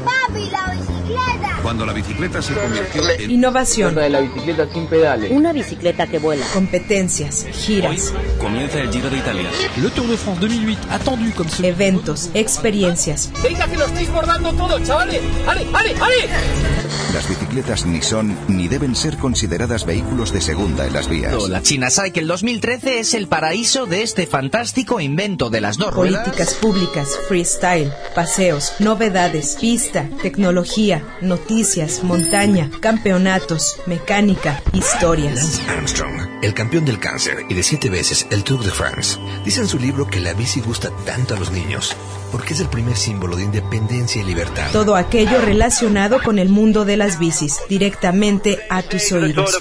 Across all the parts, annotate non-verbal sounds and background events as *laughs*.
Papi, la bicicleta. Cuando la bicicleta se convirtió en... Innovación, de la bicicleta sin pedales. Una bicicleta que vuela. competencias, giras, Comienza el Giro de Italia. Le Tour de France 2008, attendu comme ce... eventos, experiencias. Venga, que lo estáis bordando todo, chavales. ¡Ale, ale, ale! Las bicicletas ni son ni deben ser consideradas vehículos de segunda en las vías. La China Cycle 2013 es el paraíso de este fantástico invento de las dos ruedas. Políticas públicas, freestyle, paseos, novedades, pista, tecnología, noticias, montaña, campeonatos, mecánica, historias. Lance Armstrong, el campeón del cáncer y de siete veces el Tour de France, dice en su libro que la bici gusta tanto a los niños porque es el primer símbolo de independencia y libertad. Todo aquello relacionado con el mundo de las bicis, directamente a tus oídos.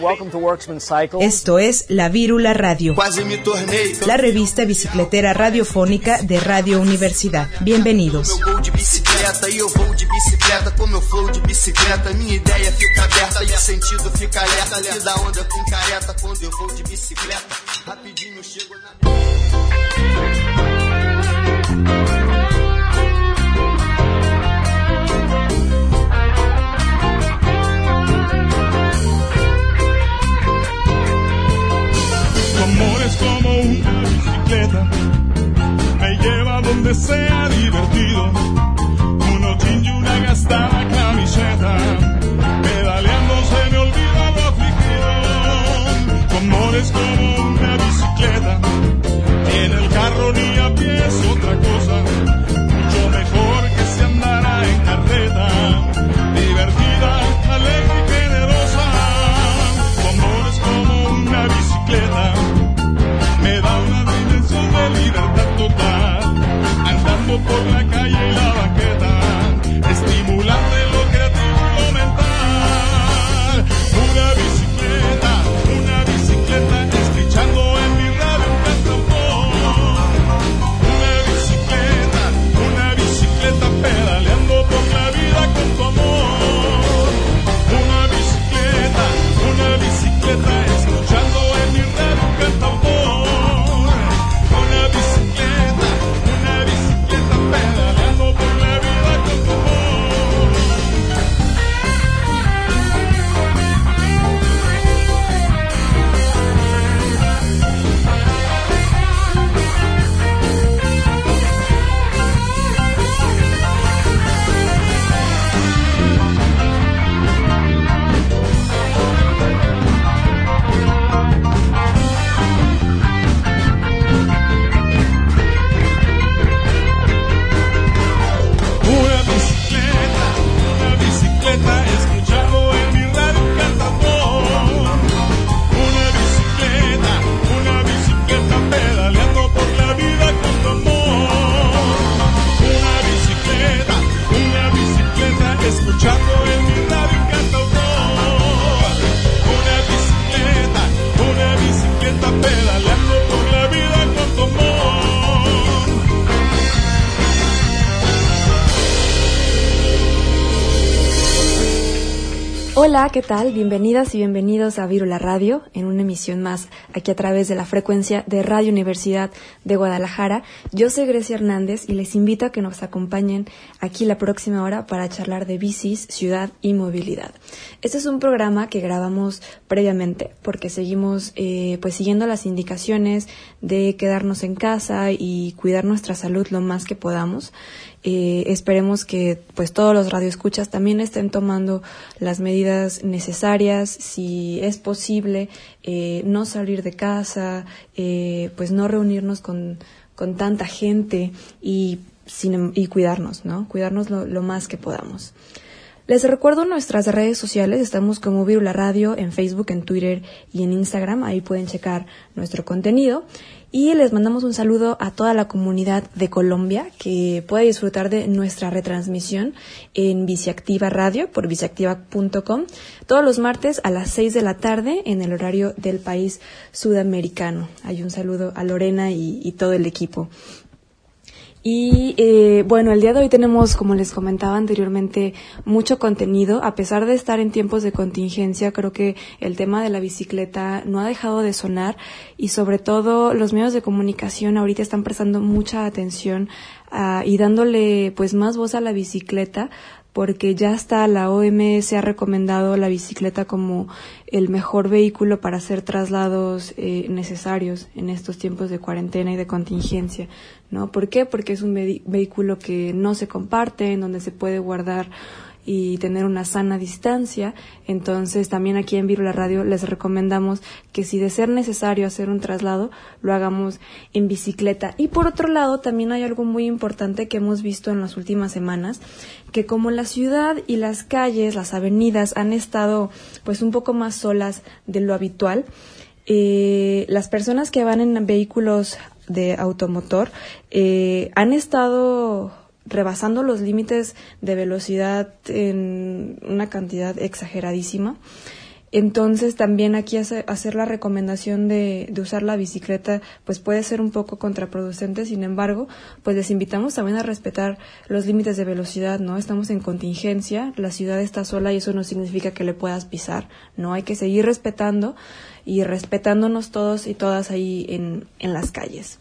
Welcome to Worksman Cycle. Esto es La Vírula Radio, la revista bicicletera radiofónica de Radio Universidad. Bienvenidos. Bicicleta amor es como una bicicleta, me lleva donde sea divertido. Uno jean y una gastada camiseta, pedaleando se me olvida lo afligido. Tu amor es como una bicicleta, en el carro ni a pie es otra Hola, ¿qué tal? Bienvenidas y bienvenidos a Virula Radio en una emisión más aquí a través de la frecuencia de Radio Universidad de Guadalajara. Yo soy Grecia Hernández y les invito a que nos acompañen aquí la próxima hora para charlar de bicis, ciudad y movilidad. Este es un programa que grabamos previamente porque seguimos eh, pues siguiendo las indicaciones de quedarnos en casa y cuidar nuestra salud lo más que podamos. Eh, esperemos que pues todos los radioescuchas también estén tomando las medidas necesarias, si es posible, eh, no salir de casa, eh, pues no reunirnos con, con tanta gente y, sin, y cuidarnos, ¿no? Cuidarnos lo, lo más que podamos. Les recuerdo nuestras redes sociales, estamos como Virula Radio en Facebook, en Twitter y en Instagram, ahí pueden checar nuestro contenido. Y les mandamos un saludo a toda la comunidad de Colombia que puede disfrutar de nuestra retransmisión en Biciactiva Radio por biciactiva.com todos los martes a las 6 de la tarde en el horario del país sudamericano. Hay un saludo a Lorena y todo el equipo. Y eh, bueno, el día de hoy tenemos, como les comentaba anteriormente, mucho contenido. A pesar de estar en tiempos de contingencia, creo que el tema de la bicicleta no ha dejado de sonar y sobre todo los medios de comunicación ahorita están prestando mucha atención ah, y dándole pues más voz a la bicicleta porque ya hasta la OMS ha recomendado la bicicleta como el mejor vehículo para hacer traslados eh, necesarios en estos tiempos de cuarentena y de contingencia, ¿no? ¿Por qué? Porque es un vehículo que no se comparte, en donde se puede guardar y tener una sana distancia. Entonces, también aquí en Virula Radio les recomendamos que si de ser necesario hacer un traslado, lo hagamos en bicicleta. Y por otro lado, también hay algo muy importante que hemos visto en las últimas semanas, que como la ciudad y las calles, las avenidas han estado pues un poco más solas de lo habitual, eh, las personas que van en vehículos de automotor eh, han estado rebasando los límites de velocidad en una cantidad exageradísima. Entonces también aquí hacer la recomendación de, usar la bicicleta pues puede ser un poco contraproducente, sin embargo, pues les invitamos también a respetar los límites de velocidad, ¿no? Estamos en contingencia, la ciudad está sola y eso no significa que le puedas pisar, ¿no? Hay que seguir respetando y respetándonos todos y todas ahí en, en las calles.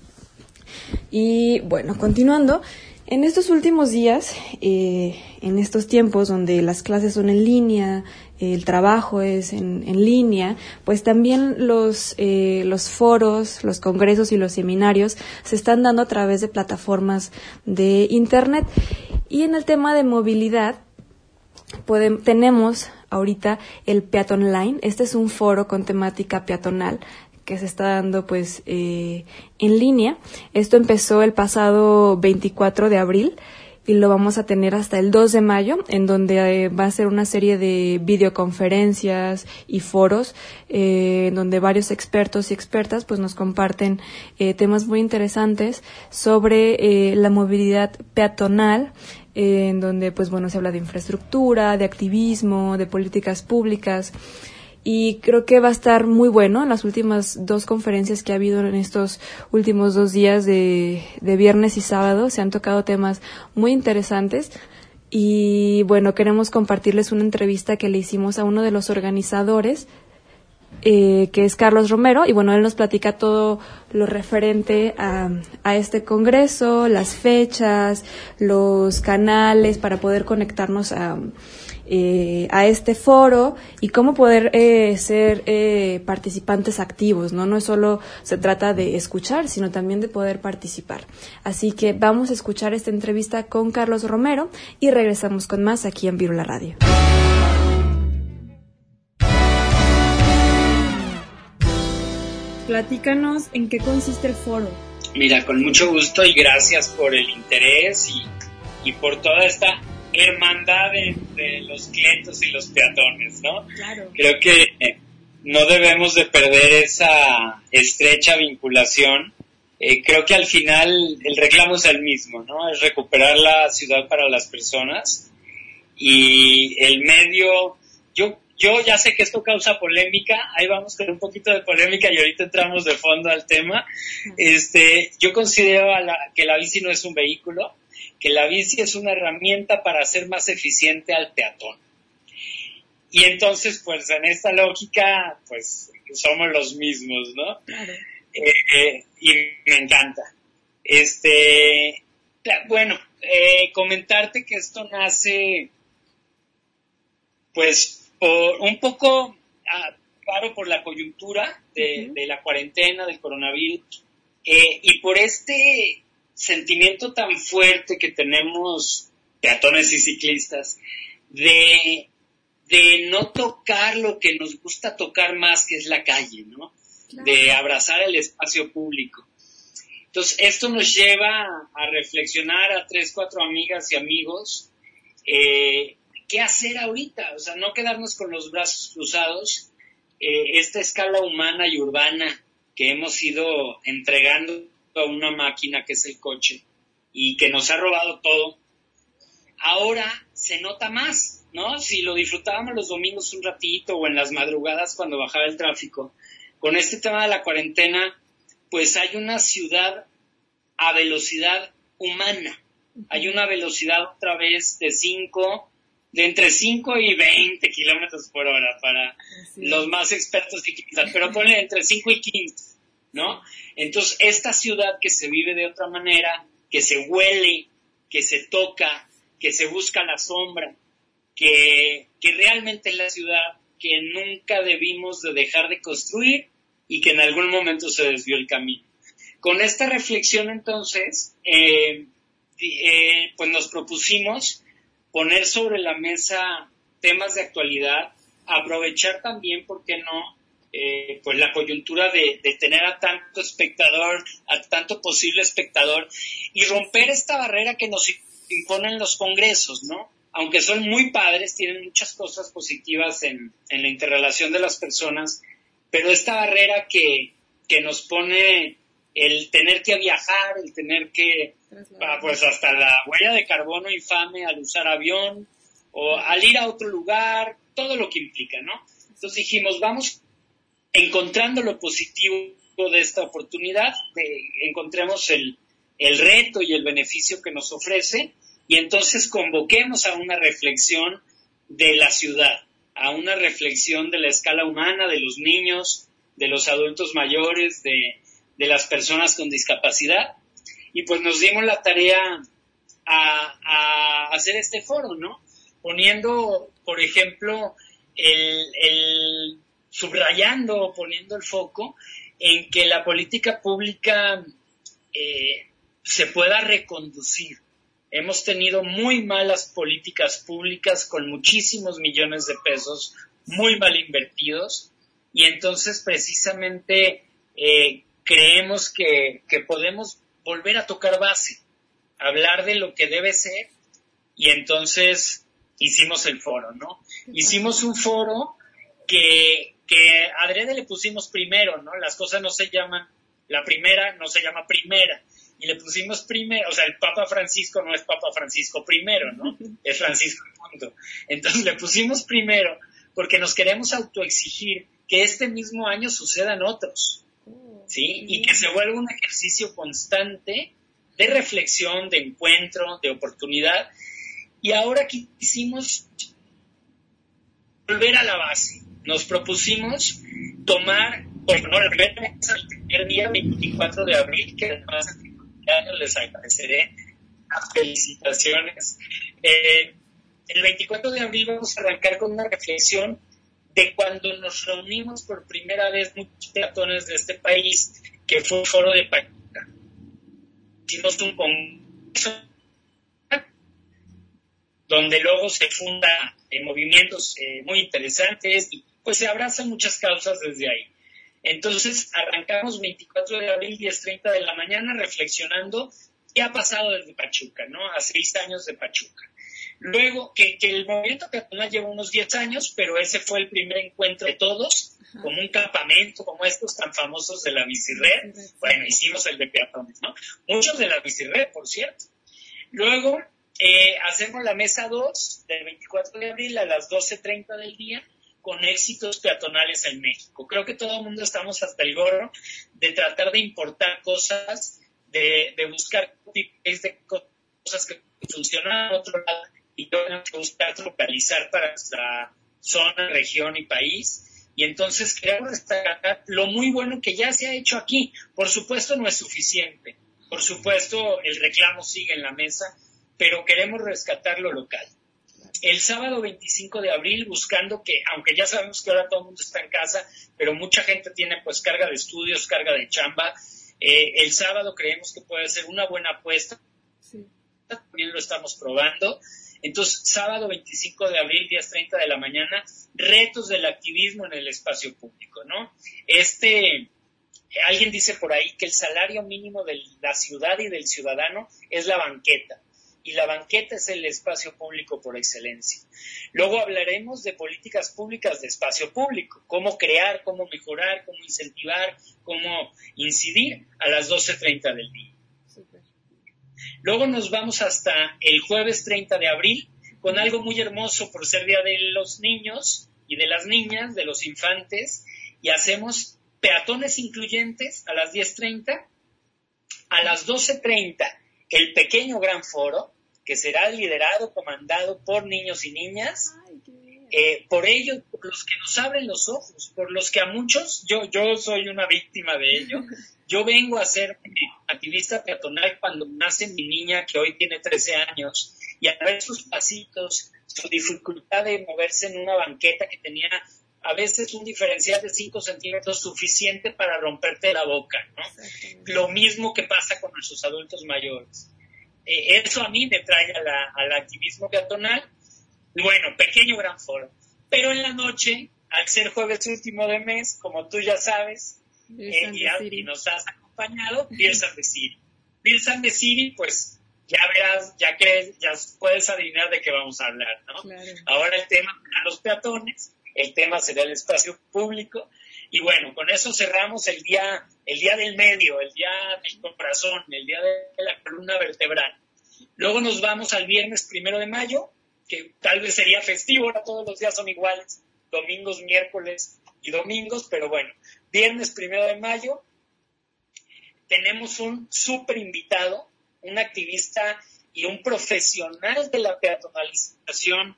Y bueno, continuando, en estos últimos días, eh, en estos tiempos donde las clases son en línea, el trabajo es en, línea, pues también los, eh, los foros, los congresos y los seminarios se están dando a través de plataformas de Internet. Y en el tema de movilidad, tenemos ahorita el Peaton Line. Este es un foro con temática peatonal que se está dando pues eh, en línea. Esto empezó el pasado 24 de abril y lo vamos a tener hasta el 2 de mayo, en donde eh, va a ser una serie de videoconferencias y foros, eh, en donde varios expertos y expertas pues nos comparten temas muy interesantes sobre la movilidad peatonal, en donde pues bueno se habla de infraestructura, de activismo, de políticas públicas y creo que va a estar muy bueno. En las últimas dos conferencias que ha habido en estos últimos dos días de, viernes y sábado se han tocado temas muy interesantes. Y bueno, queremos compartirles una entrevista que le hicimos a uno de los organizadores, eh, que es Carlos Romero, y bueno, él nos platica todo lo referente a, a, este congreso, las fechas, los canales para poder conectarnos a, eh, a este foro y cómo poder eh, ser eh, participantes activos, ¿no? No solo se trata de escuchar, sino también de poder participar. Así que vamos a escuchar esta entrevista con Carlos Romero y regresamos con más aquí en Virula Radio. Platícanos en qué consiste el foro. Mira, con mucho gusto y gracias por el interés y, y por toda esta hermandad entre los clientes y los peatones, ¿no? Creo que no debemos de perder esa estrecha vinculación. Eh, creo que al final el reclamo es el mismo, ¿no? Es recuperar la ciudad para las personas y el medio, yo, yo ya sé que esto causa polémica, ahí vamos con un poquito de polémica y ahorita entramos de fondo al tema. Este, yo considero que la bici no es un vehículo, que la bici es una herramienta para hacer más eficiente al peatón. Y entonces, pues en esta lógica, pues somos los mismos, ¿no? Eh, eh, y me encanta. Este, bueno, eh, comentarte que esto nace, pues, por un poco, ah, claro, por la coyuntura de, de, la cuarentena, del coronavirus, y por este sentimiento tan fuerte que tenemos peatones y ciclistas de, de no tocar lo que nos gusta tocar más, que es la calle, ¿no? De abrazar el espacio público. Entonces, esto nos lleva a reflexionar a tres, cuatro amigas y amigos, eh, ¿qué hacer ahorita? O sea, no quedarnos con los brazos cruzados. Eh, esta escala humana y urbana que hemos ido entregando a una máquina que es el coche y que nos ha robado todo, ahora se nota más, ¿no? Si lo disfrutábamos los domingos un ratito o en las madrugadas cuando bajaba el tráfico, con este tema de la cuarentena, pues hay una ciudad a velocidad humana. Hay una velocidad otra vez de 5, de entre 5 y 20 kilómetros por hora para los más expertos quizás, pero pone entre 5 y 15, ¿no? Entonces, esta ciudad que se vive de otra manera, que se huele, que se toca, que se busca la sombra, que, que realmente es la ciudad que nunca debimos de dejar de construir y que en algún momento se desvió el camino. Con esta reflexión entonces, eh, eh, pues nos propusimos poner sobre la mesa temas de actualidad, aprovechar también, ¿por qué no?, eh, pues la coyuntura de, de, tener a tanto espectador, a tanto posible espectador, y romper esta barrera que nos imponen los congresos, ¿no? Aunque son muy padres, tienen muchas cosas positivas en, en la interrelación de las personas, pero esta barrera que, que nos pone el tener que viajar, el tener que, ah, pues hasta la huella de carbono infame al usar avión o al ir a otro lugar, todo lo que implica, ¿no? Entonces dijimos, vamos encontrando lo positivo de esta oportunidad, encontremos el, el reto y el beneficio que nos ofrece y entonces convoquemos a una reflexión de la ciudad, a una reflexión de la escala humana, de los niños, de los adultos mayores, de, de las personas con discapacidad. Y pues nos dimos la tarea a, hacer este foro, ¿no? Poniendo, por ejemplo, el, el subrayando, poniendo el foco en que la política pública eh, se pueda reconducir. Hemos tenido muy malas políticas públicas con muchísimos millones de pesos muy mal invertidos y entonces precisamente eh, creemos que, podemos volver a tocar base, hablar de lo que debe ser y entonces hicimos el foro, ¿no? Hicimos un foro que, que adrede le pusimos primero, ¿no? Las cosas no se llaman, la primera no se llama primera, y le pusimos primero, o sea, el Papa Francisco no es Papa Francisco primero, ¿no? *laughs* Es Francisco punto. Entonces le pusimos primero porque nos queremos autoexigir que este mismo año sucedan otros. ¿sí? Y que se vuelva un ejercicio constante de reflexión, de encuentro, de oportunidad. Y ahora quisimos volver a la base. Nos propusimos tomar, por no, el primer día 24 de abril, que además les agradeceré las felicitaciones. Eh, el 24 de abril vamos a arrancar con una reflexión de cuando nos reunimos por primera vez muchos peatones de este país, que fue el foro de Pachuca. Hicimos un congreso donde luego se funda en movimientos eh, muy interesantes y pues se abrazan muchas causas desde ahí. Entonces arrancamos 24 de abril, 10.30 de la mañana, reflexionando qué ha pasado desde Pachuca, ¿no? A seis años de Pachuca. Luego, que, el movimiento peatonal lleva unos 10 años, pero ese fue el primer encuentro de todos, como un campamento, como estos tan famosos de la bicirred. Bueno, hicimos el de peatones, ¿no? Muchos de la bicirred, por cierto. Luego, eh, hacemos la mesa 2 del 24 de abril a las 12.30 del día con éxitos peatonales en México. Creo que todo el mundo estamos hasta el gorro de tratar de importar cosas, de, de buscar de cosas que funcionan a otro lado y tenemos que buscar localizar para nuestra zona, región y país. Y entonces queremos destacar lo muy bueno que ya se ha hecho aquí. Por supuesto no es suficiente. Por supuesto el reclamo sigue en la mesa, pero queremos rescatar lo local. El sábado 25 de abril, buscando que, aunque ya sabemos que ahora todo el mundo está en casa, pero mucha gente tiene pues carga de estudios, carga de chamba, eh, el sábado creemos que puede ser una buena apuesta. También lo estamos probando. Entonces, sábado 25 de abril, 10.30 de la mañana, retos del activismo en el espacio público, ¿no? Este, alguien dice por ahí que el salario mínimo de la ciudad y del ciudadano es la banqueta. Y la banqueta es el espacio público por excelencia. Luego hablaremos de políticas públicas de espacio público, cómo crear, cómo mejorar, cómo incentivar, cómo incidir a las 12.30 del día. Luego nos vamos hasta el jueves 30 de abril con algo muy hermoso por ser Día de los Niños y de las Niñas, de los infantes, y hacemos peatones incluyentes a las 10.30, a las 12.30 el pequeño gran foro, que será liderado, comandado por niños y niñas. Eh, por ello, por los que nos abren los ojos, por los que a muchos, yo, yo soy una víctima de ello. *laughs* Yo vengo a ser activista peatonal cuando nace mi niña, que hoy tiene 13 años, y a ver sus pasitos, su dificultad de moverse en una banqueta que tenía a veces un diferencial de 5 centímetros suficiente para romperte la boca, ¿no? Lo mismo que pasa con nuestros adultos mayores. Eh, eso a mí me trae al activismo peatonal. Bueno, pequeño gran foro. Pero en la noche, al ser jueves último de mes, como tú ya sabes, eh, y, nos has acompañado, Beer de City. Beer de City, pues ya verás, ya que ya puedes adivinar de qué vamos a hablar, ¿no? Ahora el tema a los peatones el tema será el espacio público. Y bueno, con eso cerramos el día, el día del medio, el día del corazón, el día de la columna vertebral. Luego nos vamos al viernes primero de mayo, que tal vez sería festivo, ahora todos los días son iguales, domingos, miércoles y domingos, pero bueno, viernes primero de mayo tenemos un súper invitado, un activista y un profesional de la peatonalización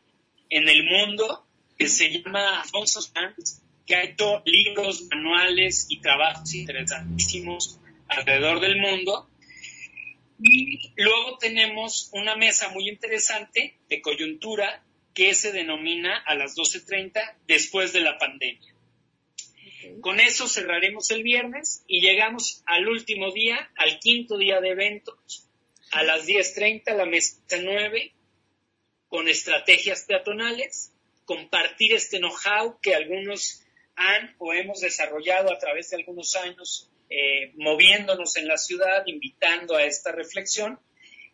en el mundo, que se llama Alfonso Sanz, que ha hecho libros, manuales y trabajos interesantísimos alrededor del mundo. Y luego tenemos una mesa muy interesante de coyuntura que se denomina a las 12.30 después de la pandemia. Con eso cerraremos el viernes y llegamos al último día, al quinto día de eventos, a las 10.30, la mesa 9, con estrategias peatonales compartir este know-how que algunos han o hemos desarrollado a través de algunos años eh, moviéndonos en la ciudad, invitando a esta reflexión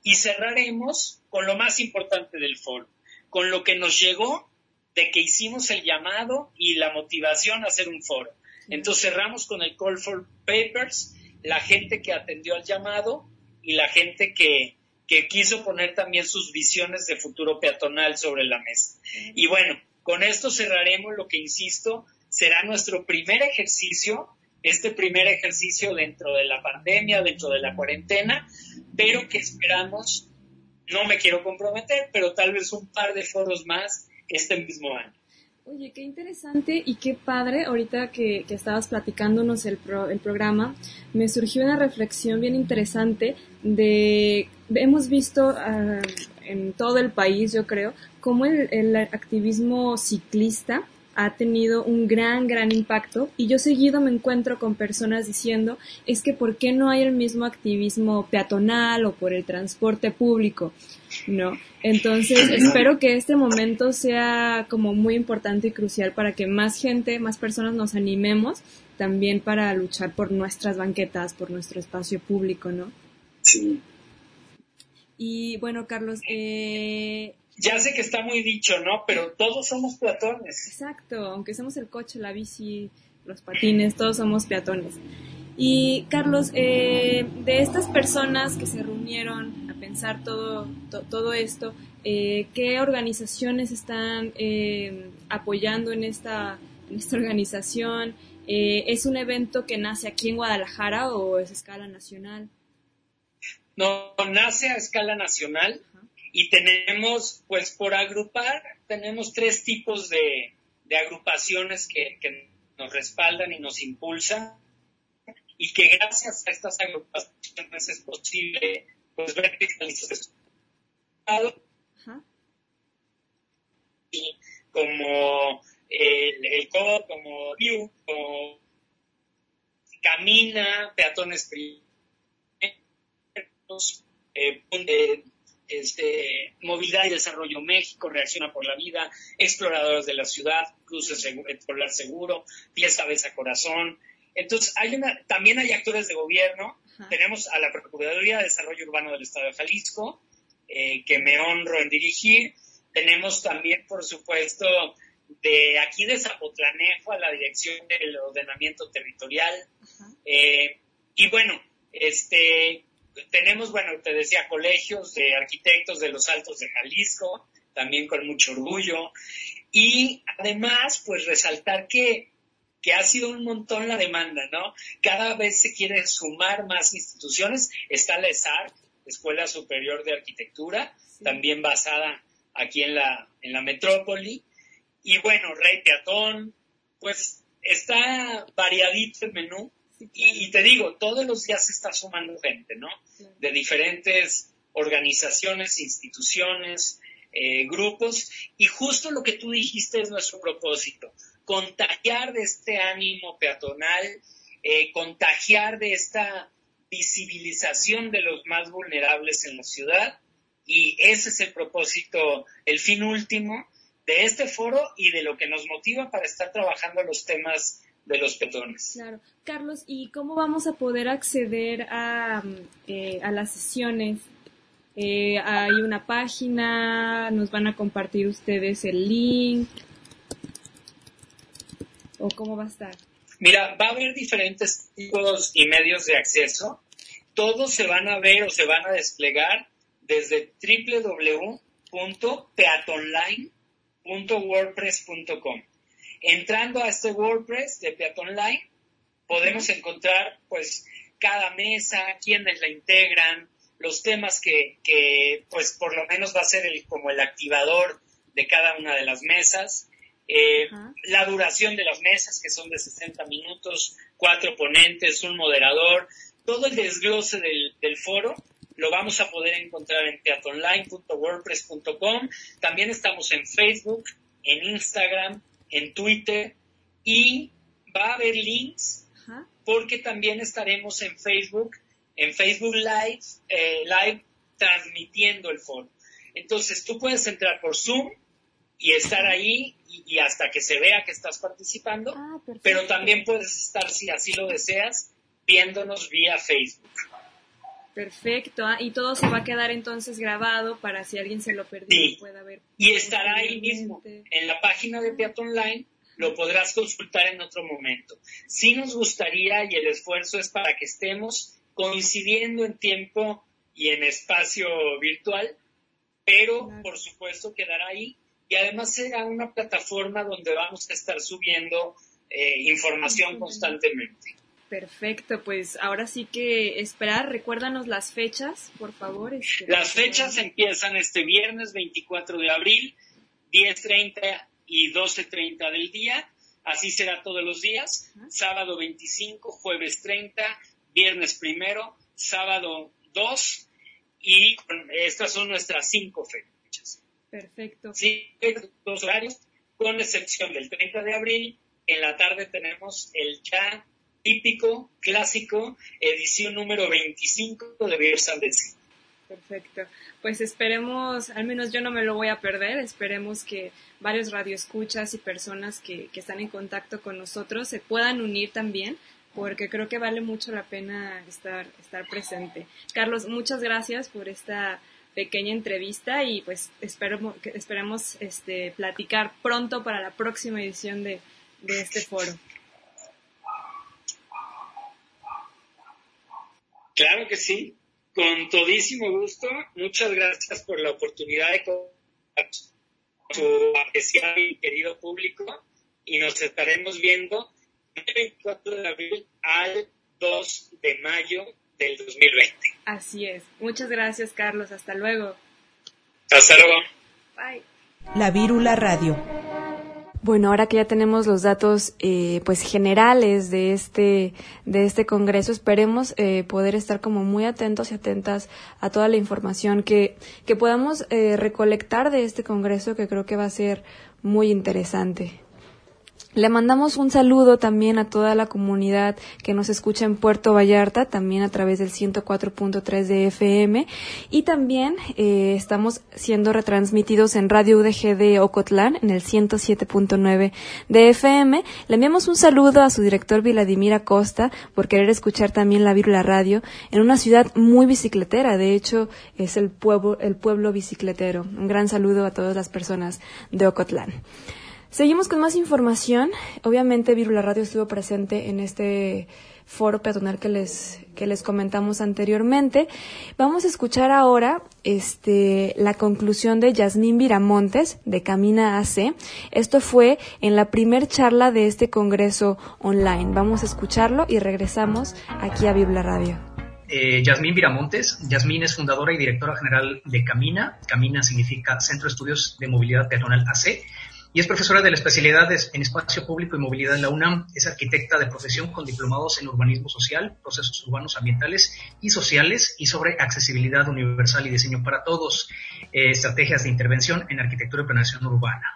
y cerraremos con lo más importante del foro, con lo que nos llegó de que hicimos el llamado y la motivación a hacer un foro. Entonces cerramos con el Call for Papers, la gente que atendió al llamado y la gente que, que quiso poner también sus visiones de futuro peatonal sobre la mesa. Y bueno, con esto cerraremos lo que, insisto, será nuestro primer ejercicio, este primer ejercicio dentro de la pandemia, dentro de la cuarentena, pero que esperamos, no me quiero comprometer, pero tal vez un par de foros más este mismo año. Oye, qué interesante y qué padre. Ahorita que, estabas platicándonos el, el programa, me surgió una reflexión bien interesante de, hemos visto ah, en todo el país, yo creo, cómo el, activismo ciclista ha tenido un gran, gran impacto y yo seguido me encuentro con personas diciendo es que ¿por qué no hay el mismo activismo peatonal o por el transporte público? ¿No? Entonces espero que este momento sea como muy importante y crucial para que más gente, más personas nos animemos también para luchar por nuestras banquetas, por nuestro espacio público, ¿no? Sí. Y bueno, Carlos, eh, ya sé que está muy dicho, ¿no? Pero todos somos peatones. Exacto, aunque somos el coche, la bici, los patines, todos somos peatones. Y Carlos, eh, de estas personas que se reunieron a pensar todo, todo esto, eh, ¿qué organizaciones están eh, apoyando en esta, en esta organización? ¿Es un evento que nace aquí en Guadalajara o es a escala nacional? No, nace a escala nacional y tenemos, pues por agrupar, tenemos tres tipos de, agrupaciones que, nos respaldan y nos impulsan y que gracias a estas agrupaciones es posible pues ver como el, el como View, como Camina, Peatones eh, este, Movilidad y Desarrollo México, Reacciona por la Vida, Exploradores de la Ciudad, Cruces Polar Seguro, Pies, Cabeza, Corazón. Entonces, hay una, también hay actores de gobierno. Tenemos a la Procuraduría de Desarrollo Urbano del Estado de Jalisco, eh, que me honro en dirigir. Tenemos también, por supuesto, de aquí de Zapotlanejo a la Dirección del Ordenamiento Territorial. Eh, y bueno, este, tenemos, bueno, te decía, colegios de arquitectos de los Altos de Jalisco, también con mucho orgullo. Y además, pues resaltar que, que ha sido un montón la demanda, ¿no? Cada vez se quiere sumar más instituciones. Está la ESAR, Escuela Superior de Arquitectura, también basada aquí en la, en la metrópoli. Y bueno, Rey Peatón, pues está variadito el menú. Y, te digo, todos los días se está sumando gente, ¿no? De diferentes organizaciones, instituciones, eh, grupos. Y justo lo que tú dijiste es nuestro propósito, contagiar de este ánimo peatonal, eh, contagiar de esta visibilización de los más vulnerables en la ciudad. Y ese es el propósito, el fin último de este foro y de lo que nos motiva para estar trabajando los temas de los peatones. Claro. Carlos, ¿y cómo vamos a poder acceder a, eh, a las sesiones? Eh, hay una página, nos van a compartir ustedes el link. ¿O cómo va a estar? Mira, va a haber diferentes tipos y medios de acceso. Todos se van a ver o se van a desplegar desde www.peatonline.com wordpress.com. Entrando a este WordPress de Peaton Line, podemos encontrar pues cada mesa, quiénes la integran, los temas que, pues por lo menos va a ser el, como el activador de cada una de las mesas, eh, la duración de las mesas que son de 60 minutos, cuatro ponentes, un moderador, todo el desglose del, del foro lo vamos a poder encontrar en teatonline.wordpress.com. También estamos en Facebook, en Instagram, en Twitter y va a haber links porque también estaremos en Facebook, en Facebook Live, eh, Live transmitiendo el foro. Entonces tú puedes entrar por Zoom y estar ahí y, hasta que se vea que estás participando, ah, pero también puedes estar, si así lo deseas, viéndonos vía Facebook. Perfecto, ah, y todo se va a quedar entonces grabado para si alguien se lo perdió pueda ver. Y estará ahí mismo, en la página de Peaton Online, lo podrás consultar en otro momento. Sí nos gustaría y el esfuerzo es para que estemos coincidiendo en tiempo y en espacio virtual, pero por supuesto quedará ahí y además será una plataforma donde vamos a estar subiendo eh, información constantemente. Perfecto, pues ahora sí que esperar, recuérdanos las fechas, por favor. Este, las fechas empiezan este viernes 24 de abril, 10.30 y 12.30 del día, así será todos los días, sábado 25, jueves 30, viernes primero, sábado 2 y estas son nuestras cinco fechas. Perfecto. Sí, dos horarios, con excepción del 30 de abril, en la tarde tenemos el ya típico, clásico, edición número 25 de Beer Perfecto. Pues esperemos, al menos yo no me lo voy a perder, esperemos que varios radioescuchas y personas que, están en contacto con nosotros se puedan unir también, porque creo que vale mucho la pena estar, estar presente. Carlos, muchas gracias por esta pequeña entrevista y pues esperemos, esperemos este, platicar pronto para la próxima edición de este foro. Claro que sí, con todísimo gusto. Muchas gracias por la oportunidad de su apreciado y querido público y nos estaremos viendo del 24 de abril al 2 de mayo del 2020. Así es. Muchas gracias, Carlos. Hasta luego. Hasta luego. Bye. La Vírula Radio. Bueno, ahora que ya tenemos los datos eh, pues generales de este de este congreso, esperemos eh, poder estar como muy atentos y atentas a toda la información que que podamos eh, recolectar de este congreso, que creo que va a ser muy interesante. Le mandamos un saludo también a toda la comunidad que nos escucha en Puerto Vallarta, también a través del 104.3 de FM. Y también eh, estamos siendo retransmitidos en Radio UDG de Ocotlán, en el 107.9 de FM. Le enviamos un saludo a su director Vladimir Acosta por querer escuchar también la Virula Radio en una ciudad muy bicicletera. De hecho, es el pueblo, el pueblo bicicletero. Un gran saludo a todas las personas de Ocotlán. Seguimos con más información. Obviamente Virula Radio estuvo presente en este foro peatonal que les, que les comentamos anteriormente. Vamos a escuchar ahora este, la conclusión de Yasmín Viramontes de Camina AC. Esto fue en la primer charla de este congreso online. Vamos a escucharlo y regresamos aquí a Biblia Radio. eh, Yasmín Viramontes. Yasmín es fundadora y directora general de Camina. Camina significa Centro de Estudios de Movilidad Peatonal AC y es profesora de la especialidad en espacio público y movilidad en la UNAM. Es arquitecta de profesión con diplomados en urbanismo social, procesos urbanos ambientales y sociales y sobre accesibilidad universal y diseño para todos, eh, estrategias de intervención en arquitectura y planeación urbana.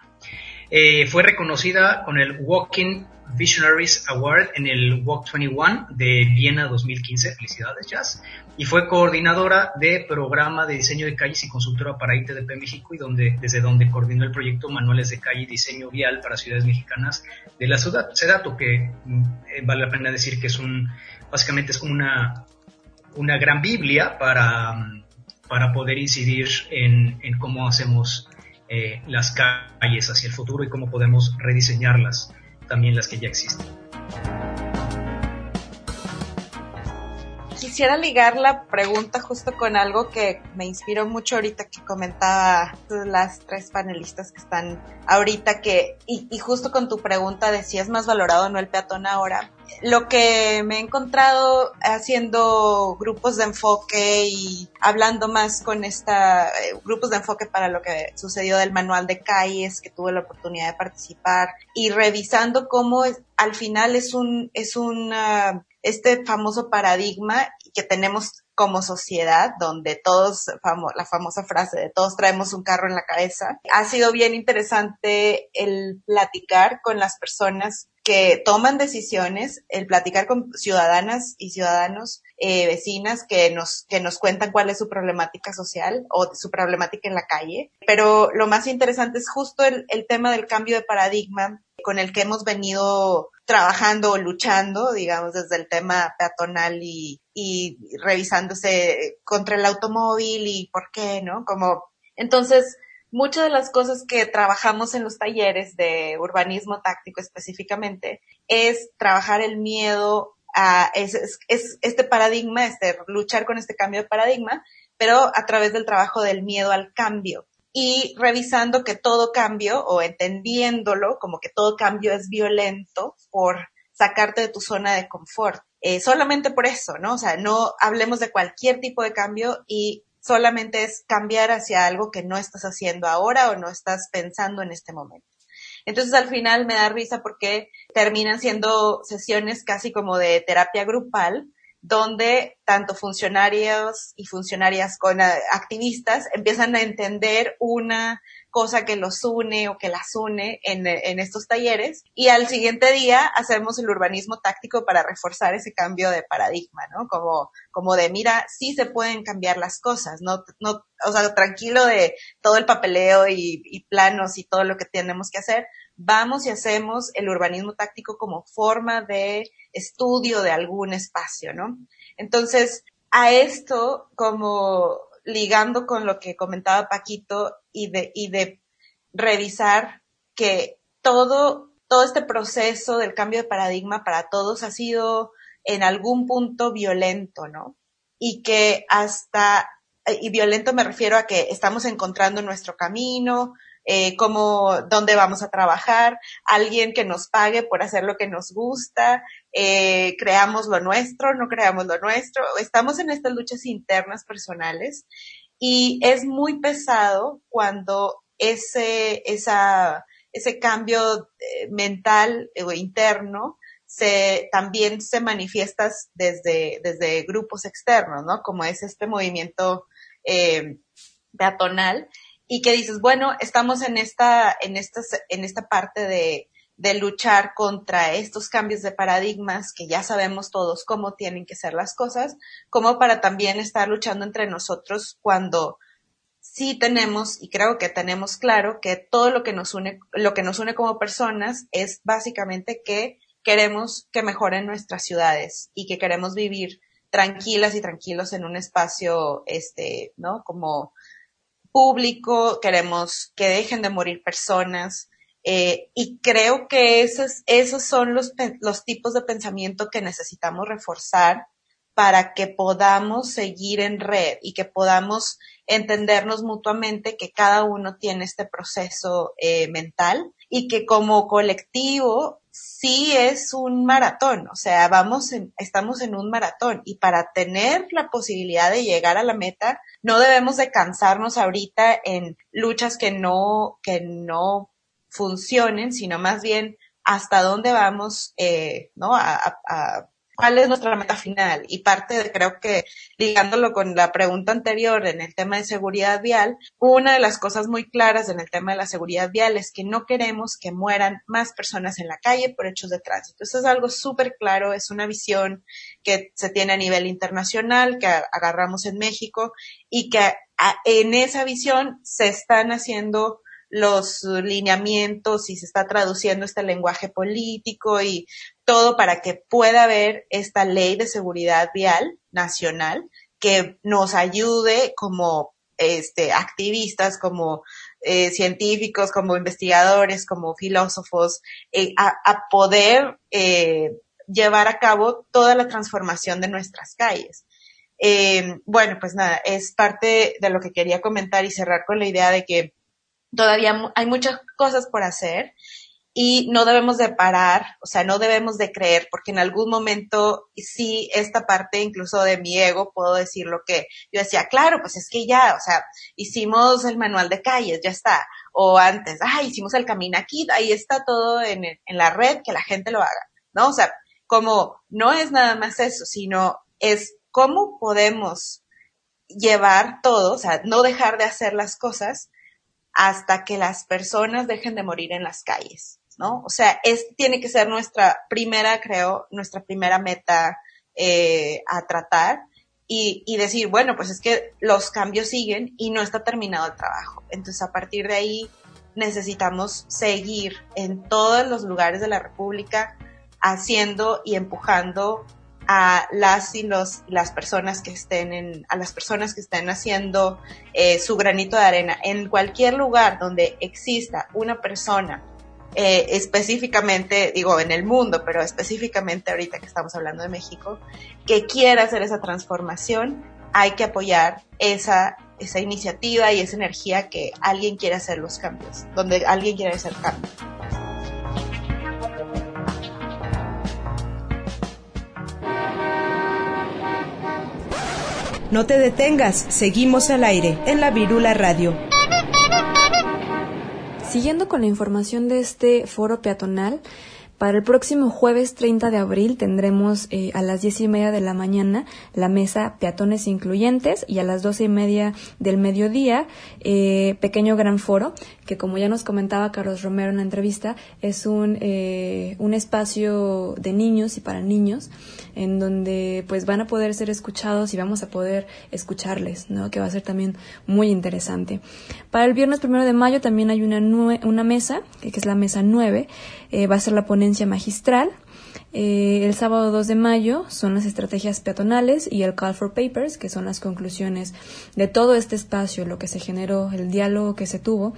Eh, fue reconocida con el Walking Visionaries Award en el Walk 21 de Viena 2015. Felicidades, Jazz y fue coordinadora de programa de diseño de calles y consultora para ITDP México y donde, desde donde coordinó el proyecto Manuales de Calle y Diseño Vial para Ciudades Mexicanas de la ciudad. dato que mm, eh, vale la pena decir que es un, básicamente es como una, una gran Biblia para, mm, para poder incidir en, en cómo hacemos eh, las calles hacia el futuro y cómo podemos rediseñarlas, también las que ya existen. Quisiera ligar la pregunta justo con algo que me inspiró mucho ahorita que comentaba las tres panelistas que están ahorita que, y, justo con tu pregunta de si es más valorado o no el peatón ahora. Lo que me he encontrado haciendo grupos de enfoque y hablando más con esta, eh, grupos de enfoque para lo que sucedió del manual de calles, que tuve la oportunidad de participar, y revisando cómo al final es un, es un, este famoso paradigma que tenemos como sociedad, donde todos, la famosa frase de todos traemos un carro en la cabeza. Ha sido bien interesante el platicar con las personas que toman decisiones, el platicar con ciudadanas y ciudadanos, eh, vecinas que nos, que nos cuentan cuál es su problemática social o su problemática en la calle. Pero lo más interesante es justo el, el tema del cambio de paradigma con el que hemos venido trabajando o luchando, digamos, desde el tema peatonal y, y revisándose contra el automóvil y por qué, ¿no? Como, entonces, muchas de las cosas que trabajamos en los talleres de urbanismo táctico específicamente es trabajar el miedo a es, es, este paradigma, este luchar con este cambio de paradigma, pero a través del trabajo del miedo al cambio y revisando que todo cambio o entendiéndolo como que todo cambio es violento por sacarte de tu zona de confort. Eh, solamente por eso, ¿no? O sea, no hablemos de cualquier tipo de cambio y solamente es cambiar hacia algo que no estás haciendo ahora o no estás pensando en este momento. Entonces al final me da risa porque terminan siendo sesiones casi como de terapia grupal, donde tanto funcionarios y funcionarias con eh, activistas empiezan a entender una cosa que los une o que las une en, en, estos talleres y al siguiente día hacemos el urbanismo táctico para reforzar ese cambio de paradigma, ¿no? Como, como de, mira, sí se pueden cambiar las cosas, no, no, o sea, tranquilo de todo el papeleo y planos y todo lo que tenemos que hacer, vamos y hacemos el urbanismo táctico como forma de estudio de algún espacio, ¿no? Entonces, a esto, como ligando con lo que comentaba Paquito y de, y de revisar que todo, todo este proceso del cambio de paradigma para todos ha sido en algún punto violento, ¿no? Y que hasta, y violento me refiero a que estamos encontrando nuestro camino, eh, cómo, dónde vamos a trabajar, alguien que nos pague por hacer lo que nos gusta, eh, creamos lo nuestro, no creamos lo nuestro, estamos en estas luchas internas personales y es muy pesado cuando ese, esa, ese cambio eh, mental o interno se, también se manifiesta desde, desde grupos externos, ¿no? Como es este movimiento eh, peatonal y que dices, bueno, estamos en esta, en esta, en esta parte de, de luchar contra estos cambios de paradigmas que ya sabemos todos cómo tienen que ser las cosas, como para también estar luchando entre nosotros cuando sí tenemos, y creo que tenemos claro, que todo lo que nos une, lo que nos une como personas es básicamente que queremos que mejoren nuestras ciudades y que queremos vivir tranquilas y tranquilos en un espacio, este, ¿no? Como público, queremos que dejen de morir personas. Eh, y creo que esos, esos son los, los tipos de pensamiento que necesitamos reforzar para que podamos seguir en red y que podamos entendernos mutuamente que cada uno tiene este proceso eh, mental y que como colectivo sí es un maratón, o sea, vamos estamos en un maratón y para tener la posibilidad de llegar a la meta, no debemos de cansarnos ahorita en luchas que no, que no funcionen, sino más bien hasta dónde vamos, eh, ¿no? a, cuál es nuestra meta final. Y parte de, creo que ligándolo con la pregunta anterior en el tema de seguridad vial, una de las cosas muy claras en el tema de la seguridad vial es que no queremos que mueran más personas en la calle por hechos de tránsito. Eso es algo súper claro, es una visión que se tiene a nivel internacional, que agarramos en México y que en esa visión se están haciendo los lineamientos y se está traduciendo este lenguaje político y todo para que pueda haber esta ley de seguridad vial nacional que nos ayude como este, activistas, como eh, científicos, como investigadores, como filósofos, eh, a, poder eh, llevar a cabo toda la transformación de nuestras calles. bueno, pues nada, es parte de lo que quería comentar y cerrar con la idea de que todavía hay muchas cosas por hacer y no debemos de parar, o sea, no debemos de creer, porque en algún momento sí, esta parte incluso de mi ego, puedo decir lo que yo decía, claro, pues es que ya, o sea, hicimos el manual de calles, ya está, o antes, ah, hicimos el camino aquí, ahí está todo en, en la red, que la gente lo haga, ¿no? O sea, como no es nada más eso, sino es cómo podemos llevar todo, o sea, no dejar de hacer las cosas hasta que las personas dejen de morir en las calles, ¿no? O sea, es, tiene que ser nuestra primera, creo, nuestra primera meta eh, a tratar y, y decir, bueno, pues es que los cambios siguen y no está terminado el trabajo. Entonces, a partir de ahí, necesitamos seguir en todos los lugares de la República haciendo y empujando a las y los, las personas que estén en, a las personas que estén haciendo eh, su granito de arena en cualquier lugar donde exista una persona eh, específicamente, digo, en el mundo, pero específicamente ahorita que estamos hablando de México, que quiera hacer esa transformación, hay que apoyar esa, esa iniciativa y esa energía que alguien quiere hacer los cambios, donde alguien quiere hacer cambios. No te detengas, seguimos al aire en la Virula Radio. Siguiendo con la información de este foro peatonal, para el próximo jueves 30 de abril tendremos eh, a las 10 y media de la mañana la mesa Peatones Incluyentes y a las 12 y media del mediodía eh, Pequeño Gran Foro, que como ya nos comentaba Carlos Romero en la entrevista, es un, eh, un espacio de niños y para niños en donde pues van a poder ser escuchados y vamos a poder escucharles, ¿no? que va a ser también muy interesante. Para el viernes primero de mayo también hay una, una mesa, que es la mesa 9, va a ser la ponencia magistral. Eh, el sábado 2 de mayo son las estrategias peatonales y el Call for Papers, que son las conclusiones de todo este espacio, lo que se generó, el diálogo que se tuvo.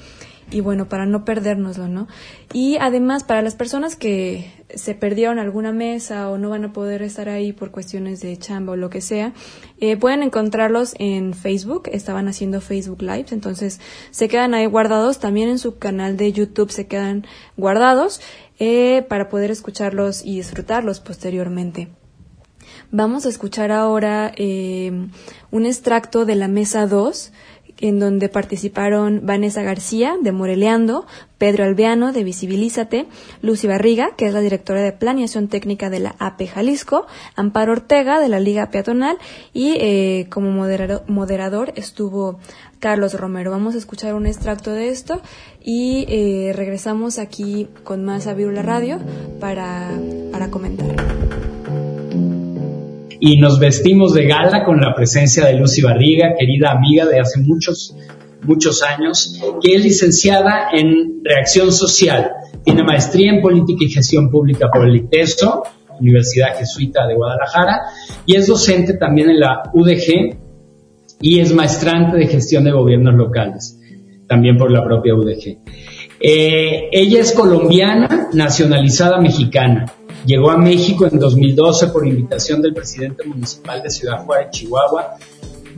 Y bueno, para no perdérnoslo, ¿no? Y además, para las personas que se perdieron alguna mesa o no van a poder estar ahí por cuestiones de chamba o lo que sea, eh, pueden encontrarlos en Facebook. Estaban haciendo Facebook Lives, entonces se quedan ahí guardados. También en su canal de YouTube se quedan guardados. Eh, para poder escucharlos y disfrutarlos posteriormente. Vamos a escuchar ahora eh, un extracto de la mesa 2 en donde participaron Vanessa García de Moreleando, Pedro Alveano de Visibilízate, Lucy Barriga, que es la directora de Planeación Técnica de la AP Jalisco, Amparo Ortega de la Liga Peatonal y eh, como moderador, estuvo Carlos Romero. Vamos a escuchar un extracto de esto y eh, regresamos aquí con más a la Radio para, para comentar y nos vestimos de gala con la presencia de Lucy Barriga, querida amiga de hace muchos, muchos años, que es licenciada en reacción social, tiene maestría en política y gestión pública por el ITESO, Universidad Jesuita de Guadalajara, y es docente también en la UDG y es maestrante de gestión de gobiernos locales, también por la propia UDG. Eh, ella es colombiana, nacionalizada mexicana Llegó a México en 2012 por invitación del presidente municipal de Ciudad Juárez, Chihuahua,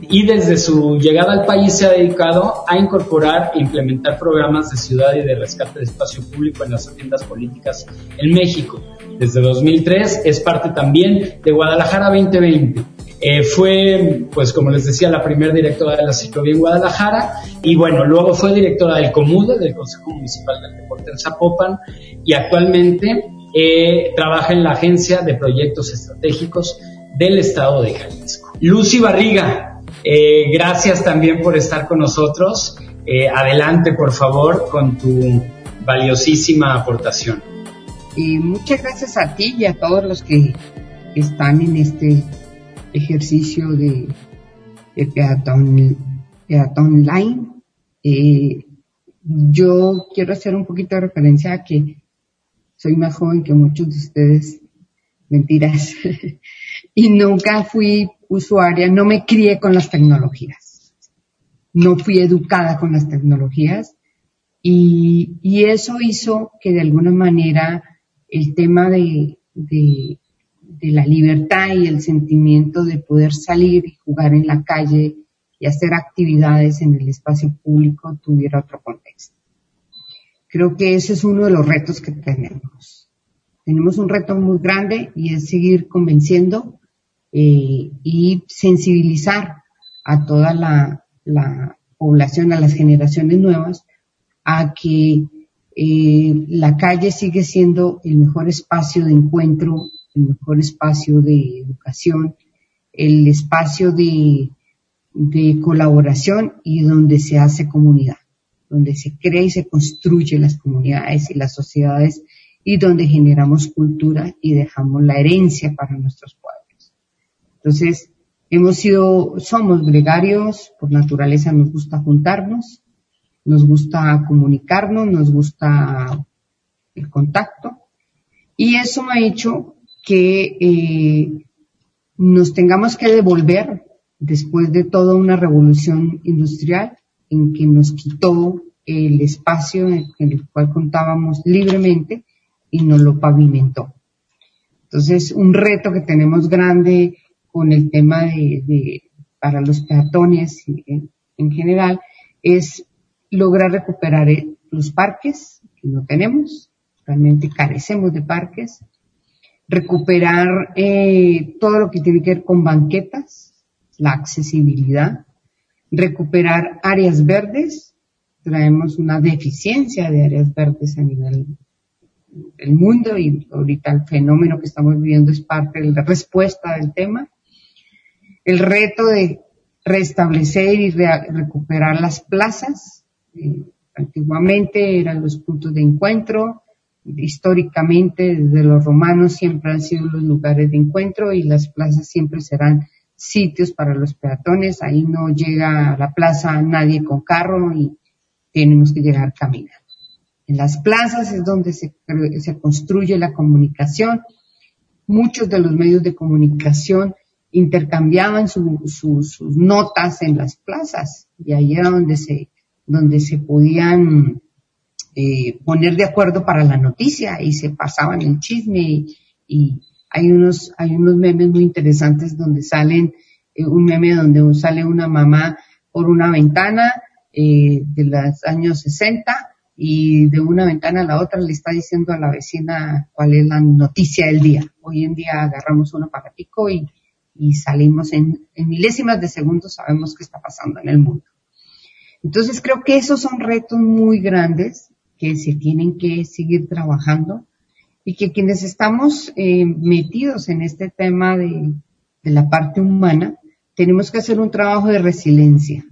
y desde su llegada al país se ha dedicado a incorporar e implementar programas de ciudad y de rescate de espacio público en las agendas políticas en México. Desde 2003 es parte también de Guadalajara 2020. Eh, fue, pues como les decía, la primera directora de la ciclovía en Guadalajara y bueno, luego fue directora del COMUDE, del Consejo Municipal del Deporte en Zapopan y actualmente eh, trabaja en la Agencia de Proyectos Estratégicos del Estado de Jalisco. Lucy Barriga, eh, gracias también por estar con nosotros. Eh, adelante, por favor, con tu valiosísima aportación. Muchas gracias a ti y a todos los que están en este ejercicio de, peatón, peatón line. Yo quiero hacer un poquito de referencia a que soy más joven que muchos de ustedes. Mentiras. *laughs* y nunca fui usuaria, no me crié con las tecnologías. No fui educada con las tecnologías. Y, eso hizo que de alguna manera el tema de la libertad y el sentimiento de poder salir y jugar en la calle y hacer actividades en el espacio público tuviera otro contexto. Creo que ese es uno de los retos que tenemos. Tenemos un reto muy grande y es seguir convenciendo eh, y sensibilizar a toda la, población, a las generaciones nuevas, a que eh, la calle sigue siendo el mejor espacio de encuentro, el mejor espacio de educación, el espacio de colaboración y donde se hace comunidad donde se crea y se construye las comunidades y las sociedades y donde generamos cultura y dejamos la herencia para nuestros pueblos. Entonces, hemos sido, somos gregarios, por naturaleza nos gusta juntarnos, nos gusta comunicarnos, nos gusta el contacto y eso ha hecho que eh, nos tengamos que devolver después de toda una revolución industrial en que nos quitó el espacio en el cual contábamos libremente y nos lo pavimentó. Entonces, un reto que tenemos grande con el tema de, para los peatones en, en, general es lograr recuperar los parques que no tenemos, realmente carecemos de parques, recuperar eh, todo lo que tiene que ver con banquetas, la accesibilidad, recuperar áreas verdes. Traemos una deficiencia de áreas verdes a nivel del mundo y ahorita el fenómeno que estamos viviendo es parte de la respuesta del tema. El reto de restablecer y recuperar las plazas. Eh, antiguamente eran los puntos de encuentro. Históricamente, desde los romanos siempre han sido los lugares de encuentro y las plazas siempre serán sitios para los peatones, ahí no llega a la plaza nadie con carro y tenemos que llegar caminando. En las plazas es donde se, se construye la comunicación. Muchos de los medios de comunicación intercambiaban sus notas en las plazas y ahí era donde se, donde se podían eh, poner de acuerdo para la noticia y se pasaban el chisme y hay unos, hay unos memes muy interesantes donde salen, eh, un meme donde sale una mamá por una ventana eh, de los años 60 y de una ventana a la otra le está diciendo a la vecina cuál es la noticia del día. Hoy en día agarramos un aparatico y, y salimos en, en milésimas de segundos, sabemos qué está pasando en el mundo. Entonces creo que esos son retos muy grandes que se tienen que seguir trabajando y que quienes estamos eh, metidos en este tema de, la parte humana, tenemos que hacer un trabajo de resiliencia,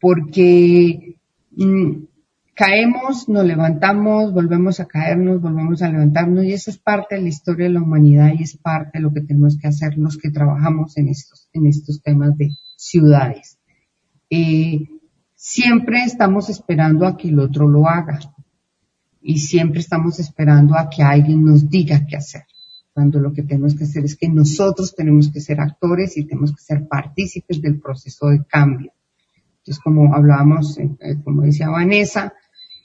porque mm, caemos, nos levantamos, volvemos a caernos, volvemos a levantarnos, y eso es parte de la historia de la humanidad y es parte de lo que tenemos que hacer los que trabajamos en estos, en estos temas de ciudades. Eh, siempre estamos esperando a que el otro lo haga y siempre estamos esperando a que alguien nos diga qué hacer, cuando lo que tenemos que hacer es que nosotros tenemos que ser actores y tenemos que ser partícipes del proceso de cambio. Entonces, como hablábamos, eh, eh, como decía Vanessa,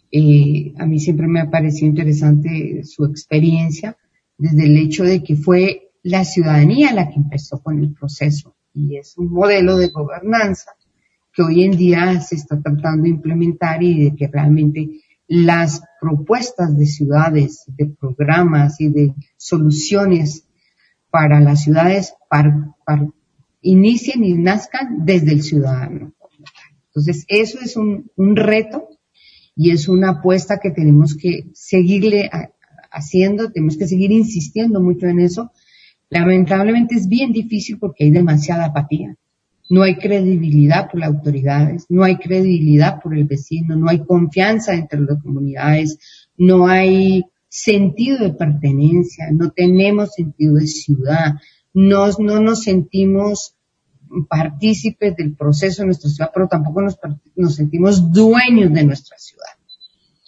eh, a mí siempre me ha parecido interesante su experiencia desde el hecho de que fue la ciudadanía la que empezó con el proceso. y es un modelo de gobernanza que hoy en día se está tratando de implementar y de que realmente las propuestas de ciudades, de programas y de soluciones para las ciudades inicien y nazcan desde el ciudadano. Entonces, eso es un, reto y es una apuesta que tenemos que seguirle haciendo, tenemos que seguir insistiendo mucho en eso. Lamentablemente es bien difícil porque hay demasiada apatía. No hay credibilidad por las autoridades, no hay credibilidad por el vecino, no hay confianza entre las comunidades, no hay sentido de pertenencia, no tenemos sentido de ciudad, no, no nos sentimos partícipes del proceso de nuestra ciudad, pero tampoco nos, nos sentimos dueños de nuestra ciudad.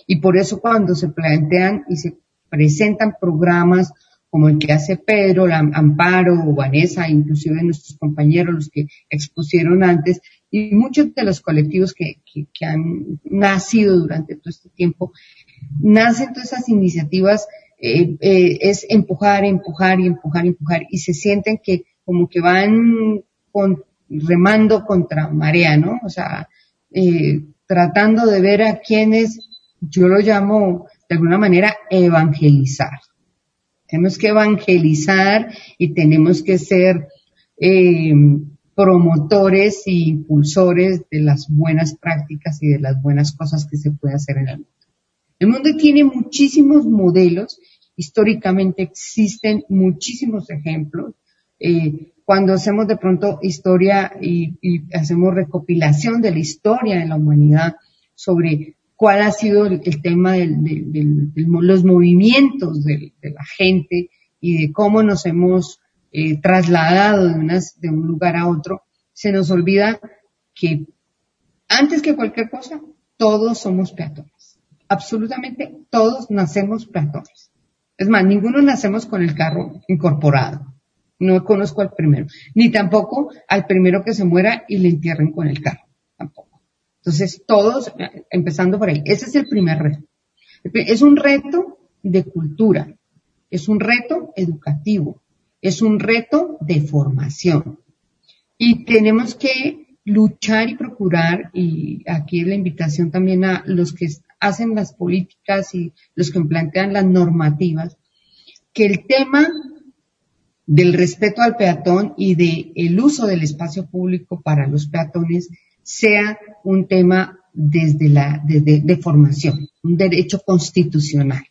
Y por eso cuando se plantean y se presentan programas como el que hace Pedro, la Amparo Vanessa, inclusive nuestros compañeros, los que expusieron antes, y muchos de los colectivos que, que, han nacido durante todo este tiempo, nacen todas esas iniciativas, eh, eh, es empujar, empujar y empujar, empujar, y se sienten que como que van con, remando contra marea, ¿no? O sea, eh, tratando de ver a quienes, yo lo llamo de alguna manera evangelizar. Tenemos que evangelizar y tenemos que ser eh, promotores e impulsores de las buenas prácticas y de las buenas cosas que se puede hacer en el mundo. El mundo tiene muchísimos modelos, históricamente existen muchísimos ejemplos. Eh, cuando hacemos de pronto historia y, hacemos recopilación de la historia de la humanidad sobre cuál ha sido el, tema de los movimientos de, la gente y de cómo nos hemos eh, trasladado de, de un lugar a otro, se nos olvida que antes que cualquier cosa, todos somos peatones. Absolutamente todos nacemos peatones. Es más, ninguno nacemos con el carro incorporado no conozco al primero, ni tampoco al primero que se muera y le entierren con el carro, tampoco. Entonces, todos, empezando por ahí, ese es el primer reto. Es un reto de cultura, es un reto educativo, es un reto de formación. Y tenemos que luchar y procurar, y aquí es la invitación también a los que hacen las políticas y los que plantean las normativas, que el tema del respeto al peatón y de el uso del espacio público para los peatones sea un tema desde la de, formación, un derecho constitucional,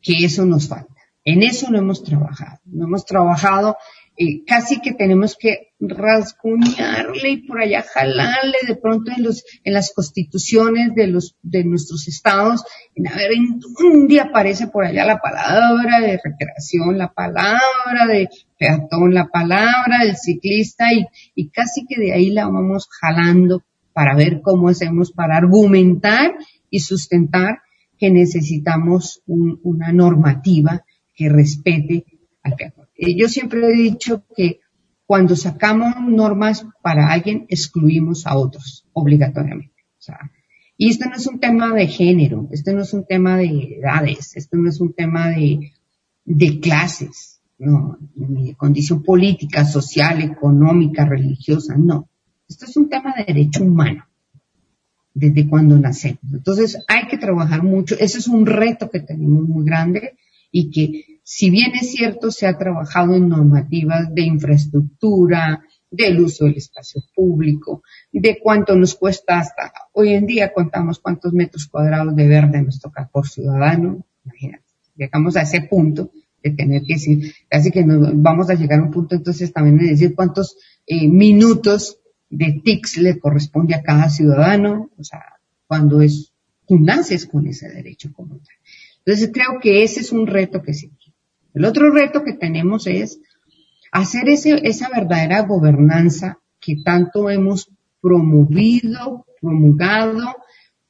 que eso nos falta. En eso no hemos trabajado. No hemos trabajado eh, casi que tenemos que rasguñarle y por allá jalarle de pronto en los en las constituciones de los de nuestros estados en a ver en un día aparece por allá la palabra de recreación la palabra de peatón la palabra del ciclista y, y casi que de ahí la vamos jalando para ver cómo hacemos para argumentar y sustentar que necesitamos una normativa que respete al peatón eh, yo siempre he dicho que cuando sacamos normas para alguien, excluimos a otros, obligatoriamente. y esto no es un tema de género, esto no es un tema de edades, esto no es un tema de, de clases, no, de condición política, social, económica, religiosa, no. Esto es un tema de derecho humano, desde cuando nacemos. Entonces hay que trabajar mucho, ese es un reto que tenemos muy grande y que si bien es cierto, se ha trabajado en normativas de infraestructura, del uso del espacio público, de cuánto nos cuesta hasta hoy en día contamos cuántos metros cuadrados de verde nos toca por ciudadano. Imagínate, llegamos a ese punto de tener que decir, casi que nos vamos a llegar a un punto entonces también de decir cuántos eh, minutos de TICS le corresponde a cada ciudadano, o sea, cuando es, tú naces con ese derecho como tal. Entonces creo que ese es un reto que sí el otro reto que tenemos es hacer esa verdadera gobernanza que tanto hemos promovido, promulgado,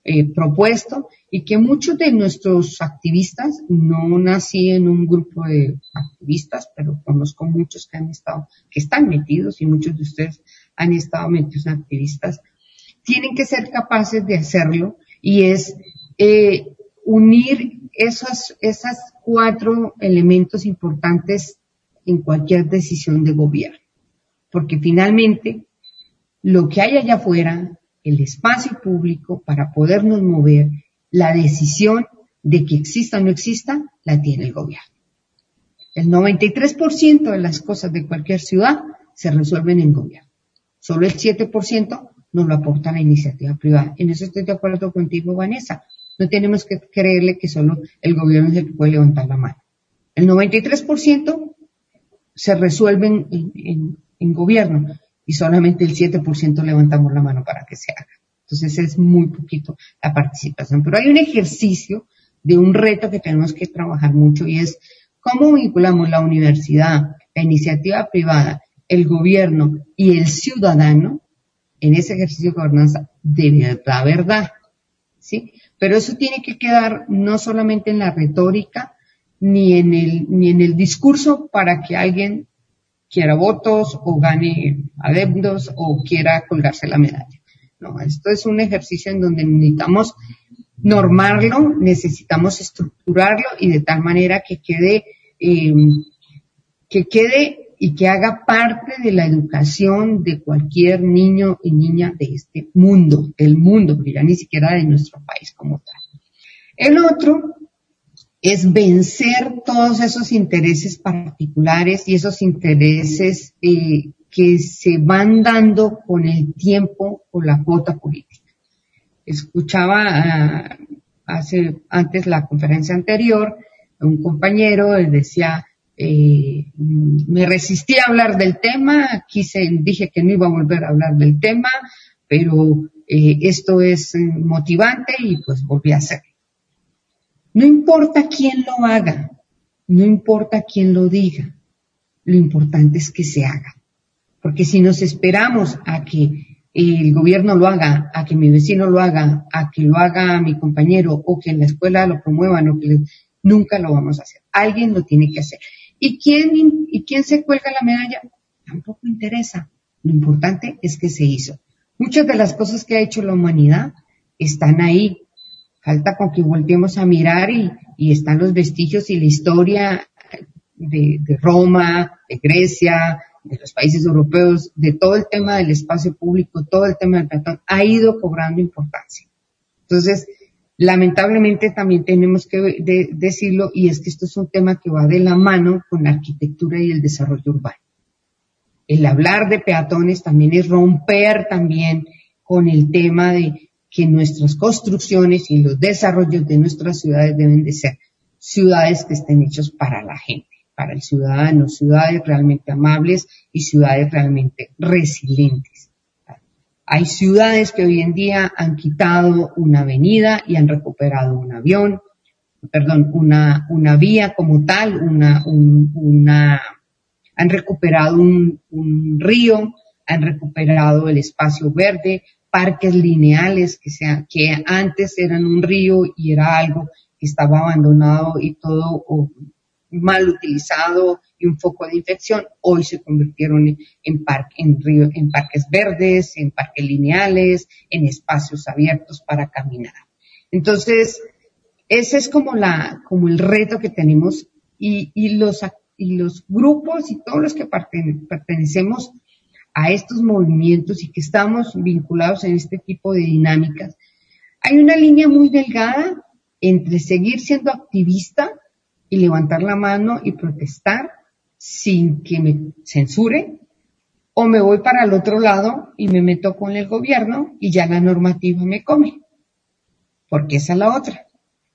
eh, propuesto y que muchos de nuestros activistas, no nací en un grupo de activistas, pero conozco muchos que han estado, que están metidos y muchos de ustedes han estado metidos en activistas, tienen que ser capaces de hacerlo y es eh, unir esos, esas cuatro elementos importantes en cualquier decisión de gobierno. porque finalmente lo que hay allá afuera, el espacio público para podernos mover, la decisión de que exista o no exista, la tiene el gobierno. El 93% de las cosas de cualquier ciudad se resuelven en gobierno. Solo el 7% nos lo aporta la iniciativa privada. En eso estoy de acuerdo contigo, Vanessa. No tenemos que creerle que solo el gobierno es el que puede levantar la mano. El 93% se resuelven en, en, gobierno y solamente el 7% levantamos la mano para que se haga. Entonces es muy poquito la participación. Pero hay un ejercicio de un reto que tenemos que trabajar mucho y es cómo vinculamos la universidad, la iniciativa privada, el gobierno y el ciudadano en ese ejercicio de gobernanza de la verdad. ¿Sí? Pero eso tiene que quedar no solamente en la retórica, ni en el, ni en el discurso para que alguien quiera votos o gane adeptos o quiera colgarse la medalla. No, esto es un ejercicio en donde necesitamos normarlo, necesitamos estructurarlo y de tal manera que quede, eh, que quede y que haga parte de la educación de cualquier niño y niña de este mundo, del mundo, pero ya ni siquiera de nuestro país como tal. El otro es vencer todos esos intereses particulares y esos intereses eh, que se van dando con el tiempo o la cuota política. Escuchaba ah, hace antes la conferencia anterior, un compañero decía, eh, me resistí a hablar del tema, quise, dije que no iba a volver a hablar del tema, pero eh, esto es motivante y pues volví a hacerlo. No importa quién lo haga, no importa quién lo diga, lo importante es que se haga. Porque si nos esperamos a que el gobierno lo haga, a que mi vecino lo haga, a que lo haga mi compañero o que en la escuela lo promuevan o que nunca lo vamos a hacer. Alguien lo tiene que hacer. ¿Y quién, ¿Y quién se cuelga la medalla? Tampoco interesa. Lo importante es que se hizo. Muchas de las cosas que ha hecho la humanidad están ahí. Falta con que volteemos a mirar y, están los vestigios y la historia de, Roma, de Grecia, de los países europeos, de todo el tema del espacio público, todo el tema del Platón, ha ido cobrando importancia. Entonces, Lamentablemente también tenemos que decirlo y es que esto es un tema que va de la mano con la arquitectura y el desarrollo urbano. El hablar de peatones también es romper también con el tema de que nuestras construcciones y los desarrollos de nuestras ciudades deben de ser ciudades que estén hechas para la gente, para el ciudadano, ciudades realmente amables y ciudades realmente resilientes. Hay ciudades que hoy en día han quitado una avenida y han recuperado un avión, perdón, una, una vía como tal, una, una, han recuperado un, un río, han recuperado el espacio verde, parques lineales que, sea, que antes eran un río y era algo que estaba abandonado y todo mal utilizado y un foco de infección, hoy se convirtieron en, en, río, en parques verdes, en parques lineales, en espacios abiertos para caminar. Entonces, ese es como la, como el reto que tenemos y, los, y los grupos y todos los que pertenecemos a estos movimientos y que estamos vinculados en este tipo de dinámicas, hay una línea muy delgada entre seguir siendo activista y levantar la mano y protestar sin que me censure, o me voy para el otro lado y me meto con el gobierno y ya la normativa me come. Porque esa es la otra.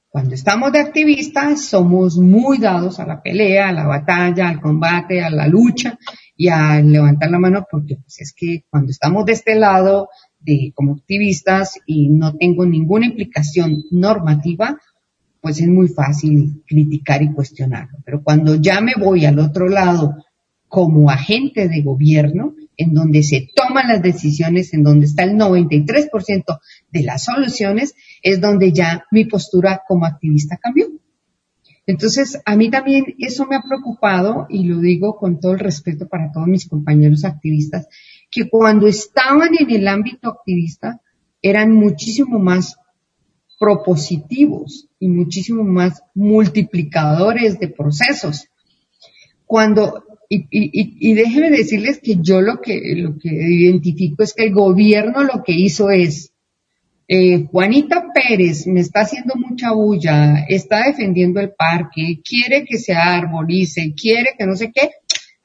Cuando estamos de activistas somos muy dados a la pelea, a la batalla, al combate, a la lucha y a levantar la mano porque pues es que cuando estamos de este lado de como activistas y no tengo ninguna implicación normativa, pues es muy fácil criticar y cuestionarlo. Pero cuando ya me voy al otro lado como agente de gobierno, en donde se toman las decisiones, en donde está el 93% de las soluciones, es donde ya mi postura como activista cambió. Entonces, a mí también eso me ha preocupado, y lo digo con todo el respeto para todos mis compañeros activistas, que cuando estaban en el ámbito activista eran muchísimo más propositivos y muchísimo más multiplicadores de procesos. Cuando y, y, y, déjenme decirles que yo lo que, lo que identifico es que el gobierno lo que hizo es, eh, Juanita Pérez me está haciendo mucha bulla, está defendiendo el parque, quiere que se arborice, quiere que no sé qué,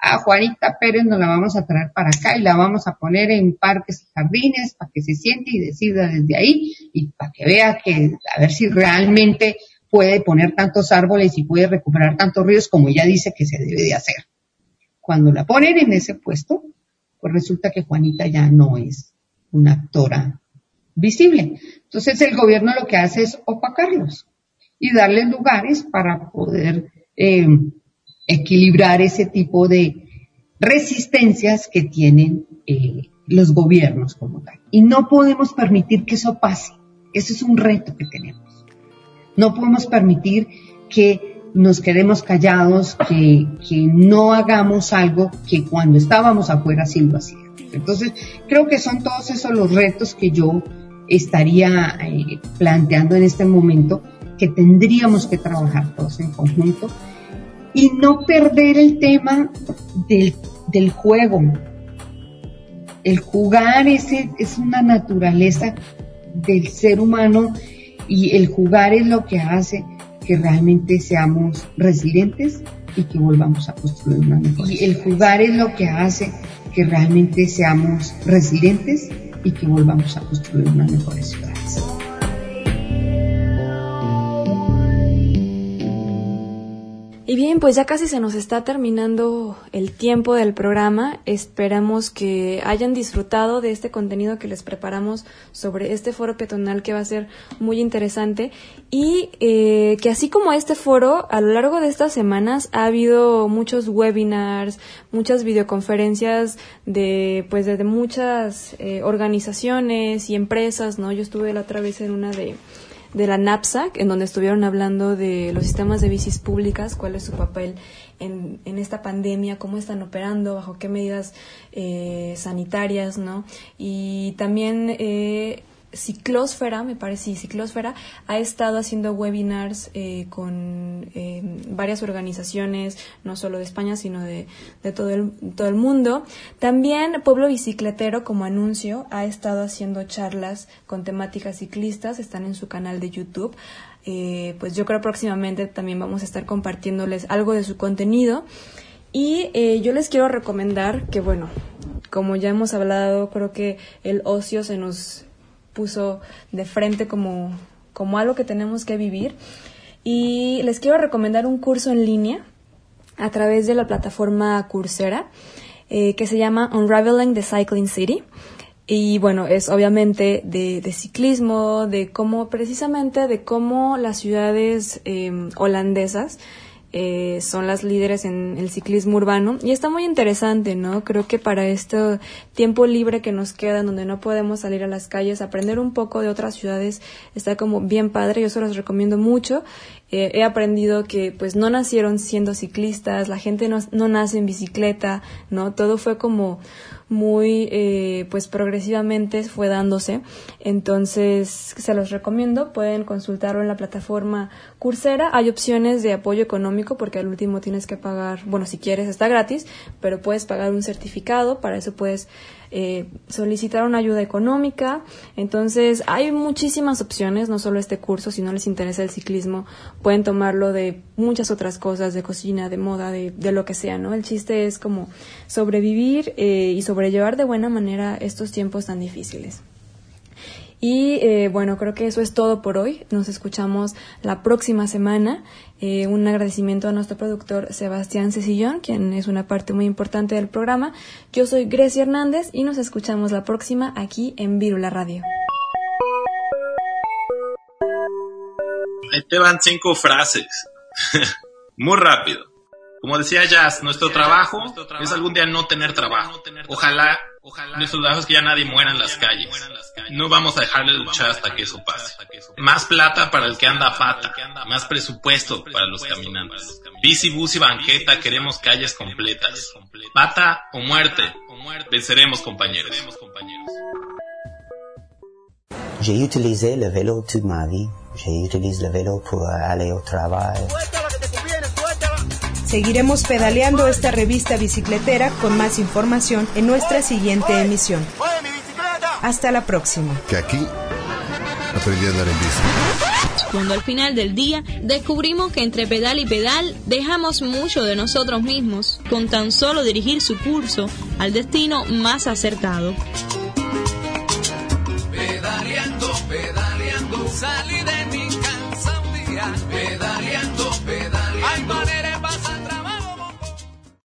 a Juanita Pérez nos la vamos a traer para acá y la vamos a poner en parques y jardines para que se siente y decida desde ahí y para que vea que, a ver si realmente puede poner tantos árboles y puede recuperar tantos ríos como ella dice que se debe de hacer. Cuando la ponen en ese puesto, pues resulta que Juanita ya no es una actora visible. Entonces el gobierno lo que hace es opacarlos y darles lugares para poder eh, equilibrar ese tipo de resistencias que tienen eh, los gobiernos como tal. Y no podemos permitir que eso pase. Ese es un reto que tenemos. No podemos permitir que nos quedemos callados, que, que no hagamos algo que cuando estábamos afuera sí lo hacíamos. Entonces, creo que son todos esos los retos que yo estaría eh, planteando en este momento, que tendríamos que trabajar todos en conjunto y no perder el tema del, del juego. El jugar es, es una naturaleza del ser humano y el jugar es lo que hace que realmente seamos resilientes y que volvamos a construir una mejor. Y el jugar es lo que hace que realmente seamos resilientes y que volvamos a construir una mejor ciudad. Y bien, pues ya casi se nos está terminando el tiempo del programa. Esperamos que hayan disfrutado de este contenido que les preparamos sobre este foro peatonal que va a ser muy interesante y eh, que así como este foro, a lo largo de estas semanas ha habido muchos webinars, muchas videoconferencias de pues de, muchas eh, organizaciones y empresas, ¿no? Yo estuve la otra vez en una de de la NAPSAC, en donde estuvieron hablando de los sistemas de bicis públicas, cuál es su papel en, en esta pandemia, cómo están operando, bajo qué medidas eh, sanitarias, ¿no? Y también eh, Ciclosfera, me parece, sí, Ciclosfera ha estado haciendo webinars eh, con eh, varias organizaciones, no solo de España, sino de, de, todo, el, todo el mundo. También Pueblo Bicicletero, como anuncio, ha estado haciendo charlas con temáticas ciclistas, están en su canal de YouTube. Eh, pues yo creo próximamente también vamos a estar compartiéndoles algo de su contenido. Y yo les quiero recomendar que, bueno, como ya hemos hablado, creo que el ocio se nos puso de frente como, como algo que tenemos que vivir. Y les quiero recomendar un curso en línea a través de la plataforma Coursera eh, que se llama Unraveling the Cycling City. Y bueno, es obviamente de, de ciclismo, de cómo, precisamente de cómo las ciudades eh, holandesas eh, son las líderes en el ciclismo urbano y está muy interesante, ¿no? Creo que para este tiempo libre que nos queda, donde no podemos salir a las calles, aprender un poco de otras ciudades está como bien padre, yo se los recomiendo mucho. Eh, he aprendido que pues no nacieron siendo ciclistas, la gente no, no nace en bicicleta, ¿no? Todo fue como muy eh, pues progresivamente fue dándose. Entonces se los recomiendo. Pueden consultarlo en la plataforma Coursera. Hay opciones de apoyo económico porque al último tienes que pagar bueno si quieres está gratis pero puedes pagar un certificado. Para eso puedes eh, solicitar una ayuda económica. Entonces, hay muchísimas opciones, no solo este curso, si no les interesa el ciclismo, pueden tomarlo de muchas otras cosas, de cocina, de moda, de, de lo que sea, ¿no? El chiste es como sobrevivir eh, y sobrellevar de buena manera estos tiempos tan difíciles. Y eh, bueno, creo que eso es todo por hoy. Nos escuchamos la próxima semana. Eh, un agradecimiento a nuestro productor Sebastián Cecillón, quien es una parte muy importante del programa. Yo soy Grecia Hernández y nos escuchamos la próxima aquí en Virula Radio. Ahí te van cinco frases. *laughs* muy rápido. Como decía Jazz, nuestro trabajo es algún día no tener trabajo. Ojalá nuestro trabajo es que ya nadie muera en las calles. No vamos a dejar de luchar hasta que eso pase. Más plata para el que anda a pata. Más presupuesto para los caminantes. Bici, bus y banqueta queremos calles completas. Pata o muerte. Venceremos, compañeros. J'ai utilisé le vélo toute ma vie. J'ai utilisé le vélo pour aller au travail. Seguiremos pedaleando esta revista bicicletera con más información en nuestra siguiente emisión. Hasta la próxima. Que aquí aprendí a andar en bici. Cuando al final del día descubrimos que entre pedal y pedal dejamos mucho de nosotros mismos con tan solo dirigir su curso al destino más acertado. Pedaleando, pedaleando, salir